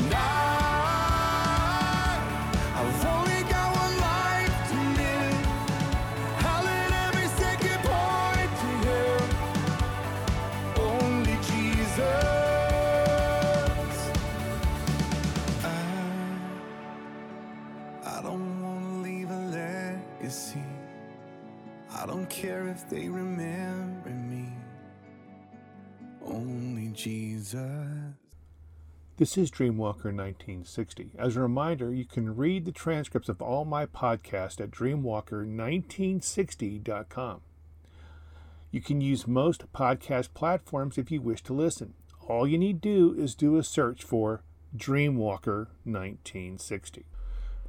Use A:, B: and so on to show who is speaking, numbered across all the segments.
A: And
B: This is Dreamwalker 1960. As a reminder, you can read the transcripts of all my podcasts at dreamwalker1960.com. You can use most podcast platforms if you wish to listen. All you need to do is do a search for Dreamwalker 1960.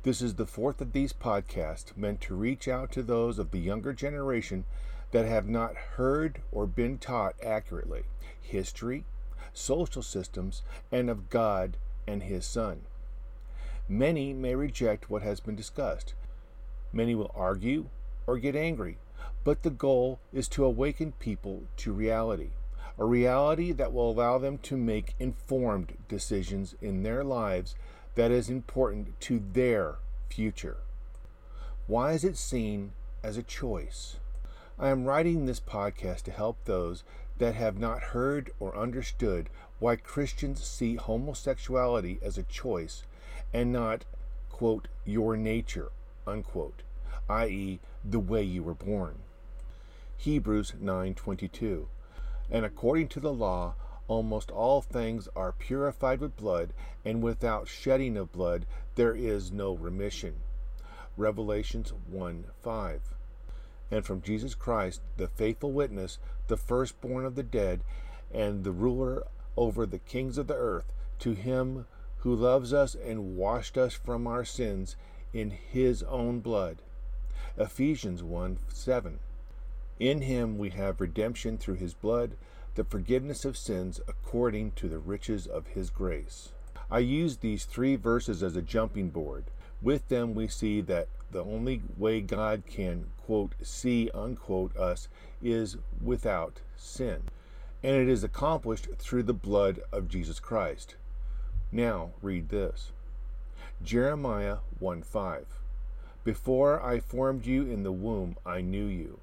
B: This is the fourth of these podcasts meant to reach out to those of the younger generation that have not heard or been taught accurately history, social systems, and of God and His Son. Many may reject what has been discussed. Many will argue or get angry, but the goal is to awaken people to reality, a reality that will allow them to make informed decisions in their lives that is important to their future. Why is it seen as a choice? I am writing this podcast to help those that have not heard or understood why Christians see homosexuality as a choice and not, quote, your nature, unquote, i.e., the way you were born. Hebrews 9:22. And according to the law, almost all things are purified with blood, and without shedding of blood there is no remission. Revelations 1 5. And from Jesus Christ, the faithful witness, the firstborn of the dead, and the ruler over the kings of the earth, to him who loves us and washed us from our sins in his own blood. Ephesians 1 7. In him we have redemption through his blood, the forgiveness of sins according to the riches of his grace. I use these three verses as a jumping board. With them, we see that the only way God can, quote, see, unquote, us is without sin. And it is accomplished through the blood of Jesus Christ. Now, read this Jeremiah 1 5. Before I formed you in the womb, I knew you.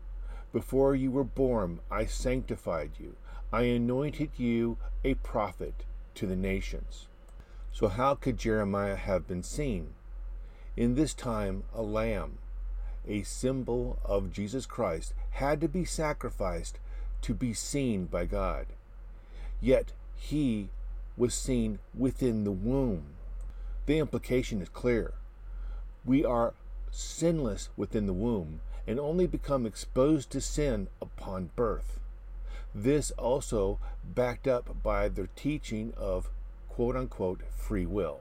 B: Before you were born, I sanctified you. I anointed you a prophet to the nations. So, how could Jeremiah have been seen? In this time, a lamb, a symbol of Jesus Christ, had to be sacrificed to be seen by God. Yet, he was seen within the womb. The implication is clear. We are sinless within the womb and only become exposed to sin upon birth. This also backed up by the teaching of quote unquote free will.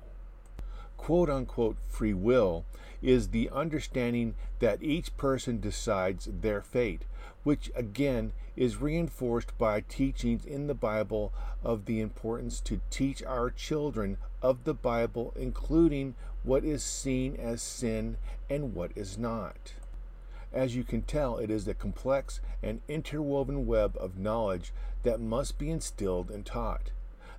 B: Quote unquote free will is the understanding that each person decides their fate, which again is reinforced by teachings in the Bible of the importance to teach our children of the Bible, including what is seen as sin and what is not. As you can tell, it is a complex and interwoven web of knowledge that must be instilled and taught.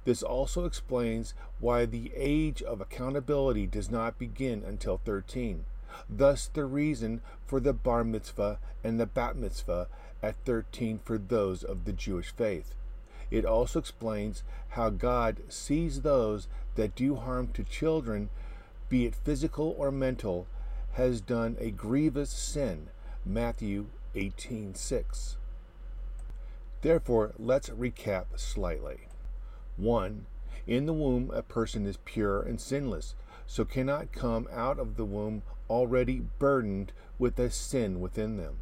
B: This also explains why the age of accountability does not begin until 13. Thus, the reason for the bar mitzvah and the bat mitzvah at 13 for those of the Jewish faith. It also explains how God sees those that do harm to children, be it physical or mental, has done a grievous sin. Matthew 18:6. Therefore, let's recap slightly. 1. In the womb, a person is pure and sinless, so cannot come out of the womb already burdened with a sin within them.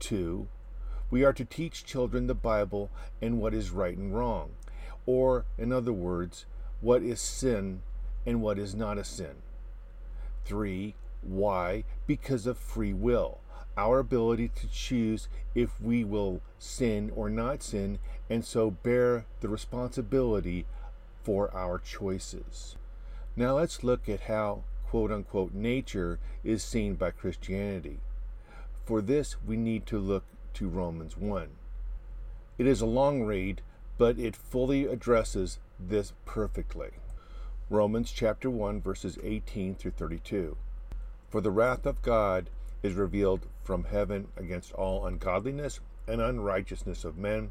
B: 2. We are to teach children the Bible and what is right and wrong, or, in other words, what is sin and what is not a sin. 3. Why? Because of free will, our ability to choose if we will sin or not sin, and so bear the responsibility for our choices. Now let's look at how quote unquote nature is seen by Christianity. For this, we need to look to Romans 1. It is a long read, but it fully addresses this perfectly. Romans chapter 1 verses 18 through 32. For the wrath of God is revealed from heaven against all ungodliness and unrighteousness of men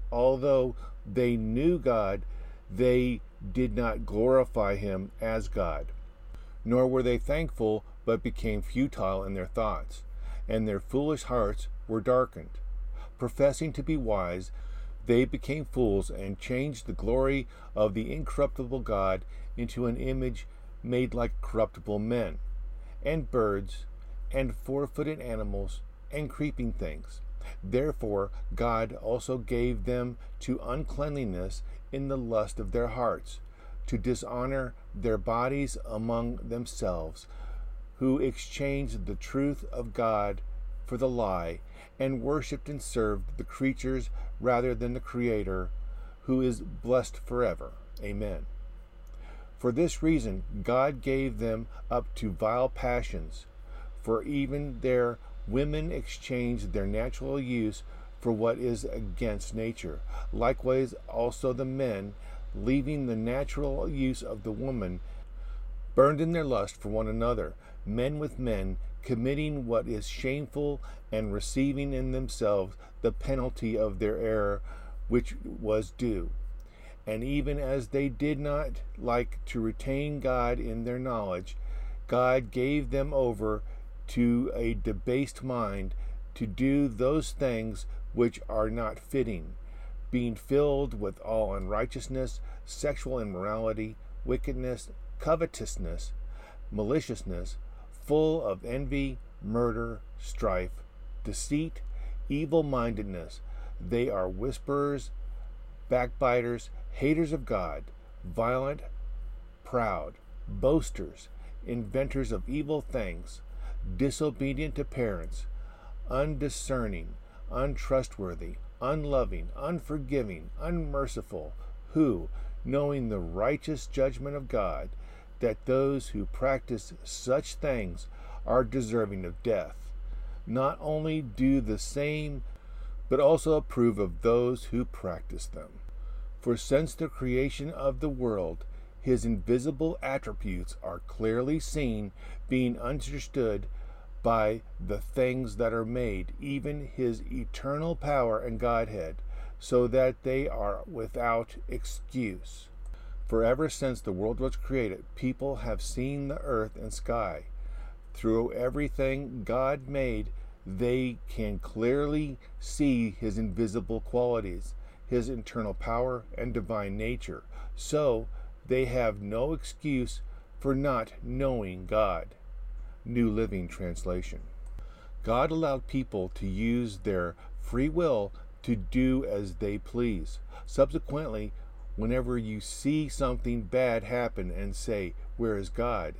B: although they knew God, they did not glorify him as God. Nor were they thankful, but became futile in their thoughts, and their foolish hearts were darkened. Professing to be wise, they became fools and changed the glory of the incorruptible God into an image made like corruptible men, and birds, and four footed animals, and creeping things. Therefore God also gave them to uncleanliness in the lust of their hearts, to dishonor their bodies among themselves, who exchanged the truth of God for the lie, and worshipped and served the creatures rather than the Creator, who is blessed forever. Amen. For this reason, God gave them up to vile passions, for even their women exchanged their natural use for what is against nature. Likewise, also the men, leaving the natural use of the woman, burned in their lust for one another, men with men, committing what is shameful and receiving in themselves the penalty of their error which was due. And even as they did not like to retain God in their knowledge, God gave them over to a debased mind to do those things which are not fitting, being filled with all unrighteousness, sexual immorality, wickedness, covetousness, maliciousness, full of envy, murder, strife, deceit, evil mindedness. They are whisperers, backbiters, haters of God, violent, proud, boasters, inventors of evil things, disobedient to parents, undiscerning, untrustworthy, unloving, unforgiving, unmerciful, who, knowing the righteous judgment of God, that those who practice such things are deserving of death, not only do the same, but also approve of those who practice them. For since the creation of the world, his invisible attributes are clearly seen, being understood by the things that are made, even his eternal power and Godhead, so that they are without excuse. For ever since the world was created, people have seen the earth and sky. Through everything God made, they can clearly see his invisible qualities, his eternal power and divine nature. So they have no excuse for not knowing God. New Living Translation. God allowed people to use their free will to do as they please. Subsequently, whenever you see something bad happen and say, Where is God?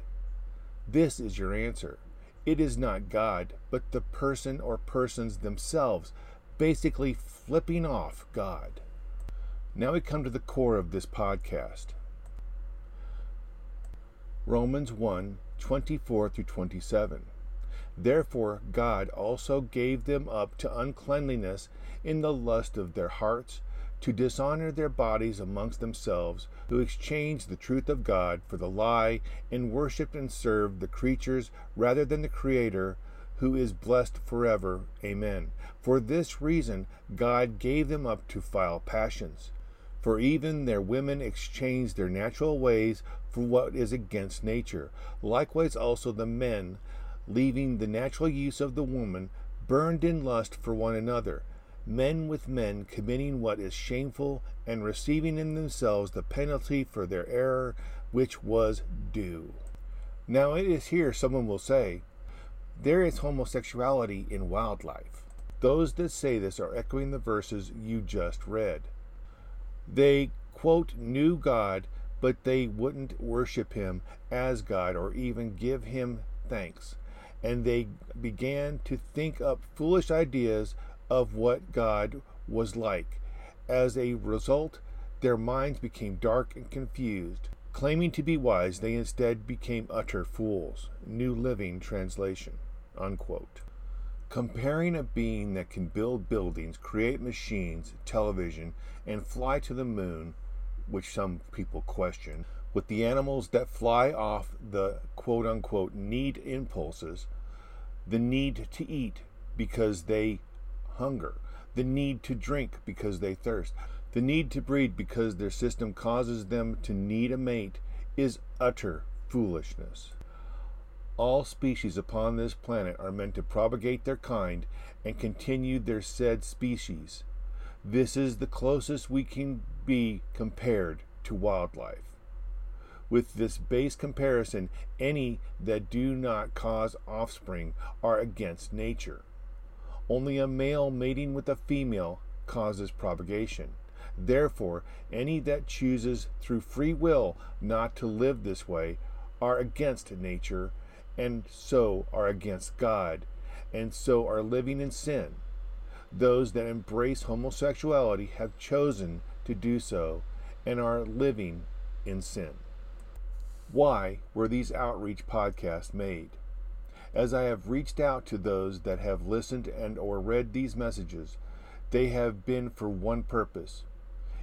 B: This is your answer. It is not God, but the person or persons themselves, basically flipping off God. Now we come to the core of this podcast. Romans 1 24 through 27. Therefore, God also gave them up to uncleanliness in the lust of their hearts, to dishonor their bodies amongst themselves, who exchanged the truth of God for the lie, and worshipped and served the creatures rather than the Creator, who is blessed forever. Amen. For this reason, God gave them up to vile passions. For even their women exchanged their natural ways for what is against nature. Likewise also the men, leaving the natural use of the woman, burned in lust for one another, men with men committing what is shameful, and receiving in themselves the penalty for their error which was due. Now it is here someone will say, there is homosexuality in wildlife. Those that say this are echoing the verses you just read. They, quote, knew God, but they wouldn't worship him as God or even give him thanks. And they began to think up foolish ideas of what God was like. As a result, their minds became dark and confused. Claiming to be wise, they instead became utter fools. New Living Translation. Unquote. Comparing a being that can build buildings, create machines, television, and fly to the moon, which some people question, with the animals that fly off the quote unquote need impulses, the need to eat because they hunger, the need to drink because they thirst, the need to breed because their system causes them to need a mate, is utter foolishness. All species upon this planet are meant to propagate their kind and continue their said species. This is the closest we can be compared to wildlife. With this base comparison, any that do not cause offspring are against nature. Only a male mating with a female causes propagation. Therefore, any that chooses through free will not to live this way are against nature and so are against God, and so are living in sin. Those that embrace homosexuality have chosen to do so and are living in sin. Why were these outreach podcasts made? As I have reached out to those that have listened and or read these messages, they have been for one purpose.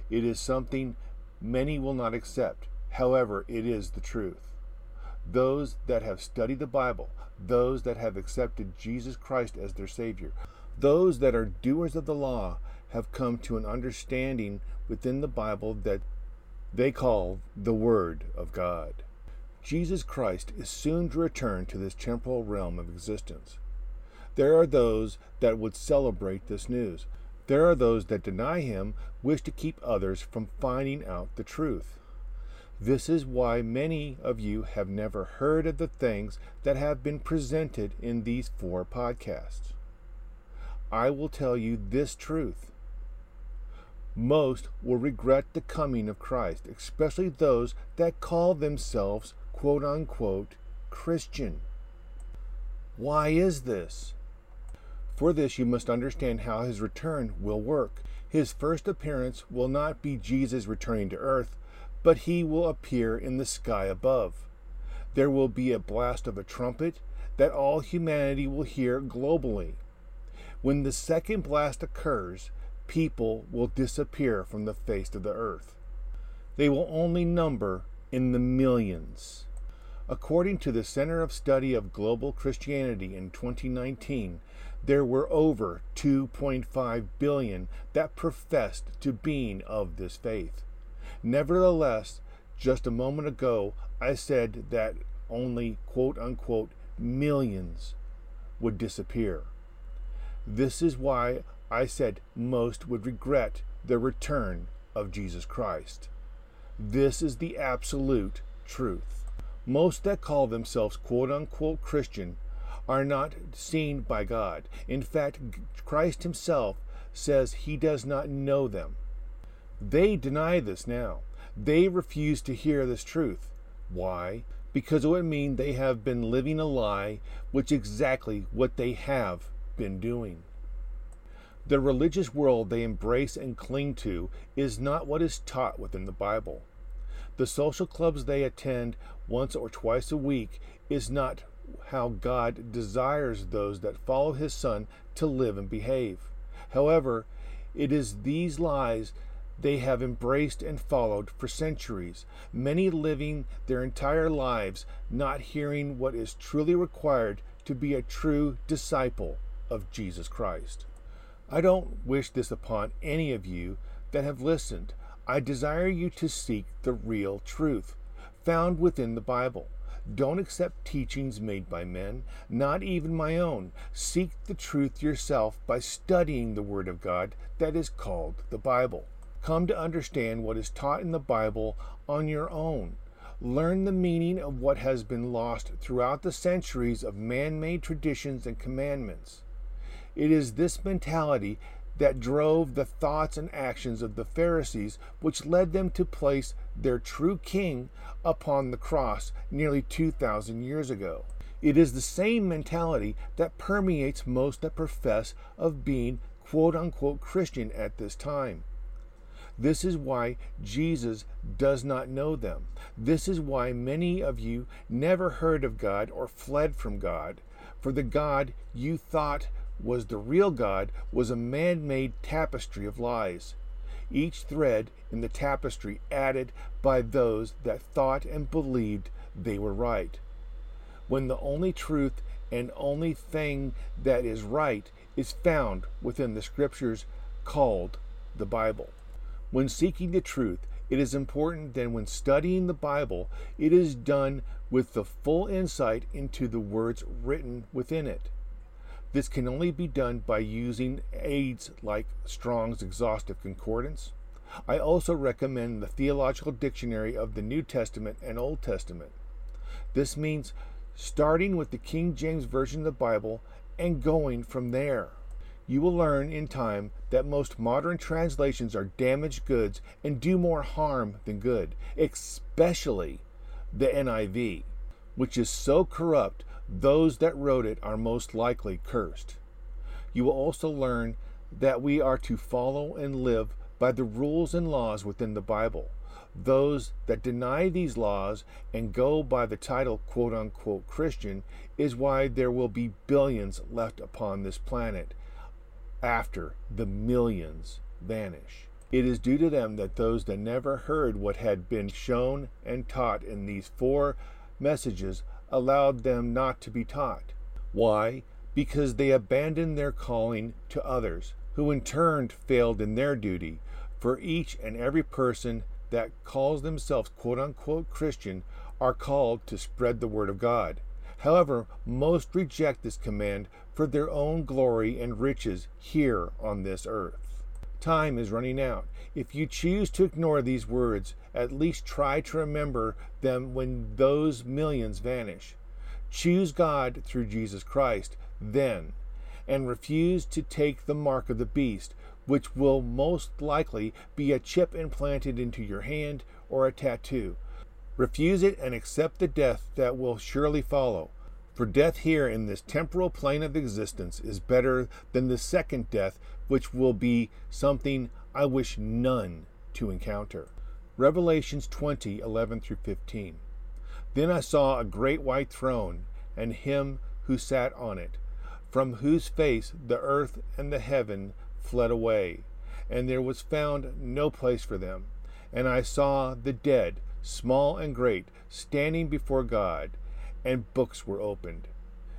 B: It is something many will not accept. However, it is the truth those that have studied the Bible, those that have accepted Jesus Christ as their Savior, those that are doers of the law have come to an understanding within the Bible that they call the Word of God. Jesus Christ is soon to return to this temporal realm of existence. There are those that would celebrate this news. There are those that deny him, wish to keep others from finding out the truth. This is why many of you have never heard of the things that have been presented in these four podcasts. I will tell you this truth. Most will regret the coming of Christ, especially those that call themselves quote unquote Christian. Why is this? For this, you must understand how his return will work. His first appearance will not be Jesus returning to earth, but he will appear in the sky above. There will be a blast of a trumpet that all humanity will hear globally. When the second blast occurs, people will disappear from the face of the earth. They will only number in the millions. According to the Center of Study of Global Christianity in 2019, there were over 2.5 billion that professed to being of this faith. Nevertheless, just a moment ago, I said that only quote unquote millions would disappear. This is why I said most would regret the return of Jesus Christ. This is the absolute truth. Most that call themselves quote unquote Christian are not seen by God. In fact, Christ Himself says He does not know them. They deny this now. They refuse to hear this truth. Why? Because it would mean they have been living a lie, which exactly what they have been doing. The religious world they embrace and cling to is not what is taught within the Bible. The social clubs they attend once or twice a week is not how God desires those that follow His Son to live and behave. However, it is these lies they have embraced and followed for centuries, many living their entire lives not hearing what is truly required to be a true disciple of Jesus Christ. I don't wish this upon any of you that have listened. I desire you to seek the real truth found within the Bible. Don't accept teachings made by men, not even my own. Seek the truth yourself by studying the Word of God that is called the Bible. Come to understand what is taught in the Bible on your own. Learn the meaning of what has been lost throughout the centuries of man made traditions and commandments. It is this mentality that drove the thoughts and actions of the Pharisees, which led them to place their true king upon the cross nearly 2,000 years ago. It is the same mentality that permeates most that profess of being quote unquote Christian at this time. This is why Jesus does not know them. This is why many of you never heard of God or fled from God. For the God you thought was the real God was a man made tapestry of lies. Each thread in the tapestry added by those that thought and believed they were right. When the only truth and only thing that is right is found within the scriptures called the Bible. When seeking the truth, it is important that when studying the Bible, it is done with the full insight into the words written within it. This can only be done by using aids like Strong's Exhaustive Concordance. I also recommend the Theological Dictionary of the New Testament and Old Testament. This means starting with the King James Version of the Bible and going from there. You will learn in time that most modern translations are damaged goods and do more harm than good, especially the NIV, which is so corrupt those that wrote it are most likely cursed. You will also learn that we are to follow and live by the rules and laws within the Bible. Those that deny these laws and go by the title quote unquote Christian is why there will be billions left upon this planet after the millions vanish. It is due to them that those that never heard what had been shown and taught in these four messages allowed them not to be taught. Why? Because they abandoned their calling to others, who in turn failed in their duty. For each and every person that calls themselves quote unquote Christian are called to spread the word of God. However, most reject this command for their own glory and riches here on this earth. Time is running out. If you choose to ignore these words, at least try to remember them when those millions vanish. Choose God through Jesus Christ, then, and refuse to take the mark of the beast, which will most likely be a chip implanted into your hand or a tattoo. Refuse it and accept the death that will surely follow. For death here in this temporal plane of existence is better than the second death, which will be something I wish none to encounter. Revelations 20 11 through 15. Then I saw a great white throne, and him who sat on it, from whose face the earth and the heaven fled away, and there was found no place for them. And I saw the dead, small and great, standing before God, and books were opened.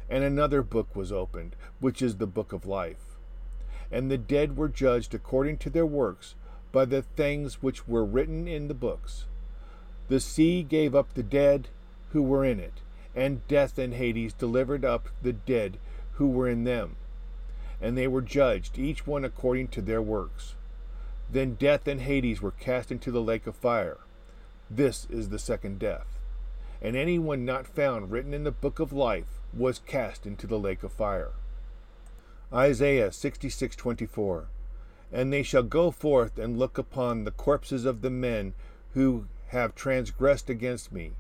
B: And another book was opened, which is the book of life. And the dead were judged according to their works by the things which were written in the books. The sea gave up the dead who were in it, and death and Hades delivered up the dead who were in them. And they were judged, each one according to their works. Then death and Hades were cast into the lake of fire. This is the second death. And anyone not found written in the book of life was cast into the lake of fire. Isaiah 66:24 And they shall go forth and look upon the corpses of the men who have transgressed against me,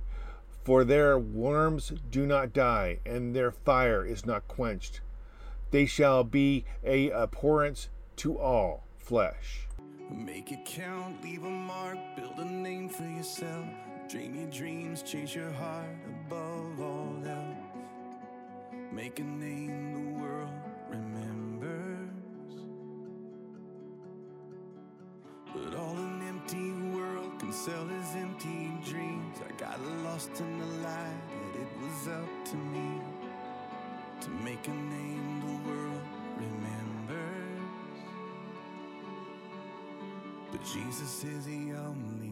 B: for their worms do not die, and their fire is not quenched. They shall be a abhorrence to all flesh.
A: Make it count, leave a mark, build a name for yourself. Dream your dreams, chase your heart above all else. Make a name the world remembers. But all an empty world can sell is empty dreams. I got lost in the light, and it was up to me to make a name the world remembers. But Jesus is the only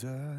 A: Jesus.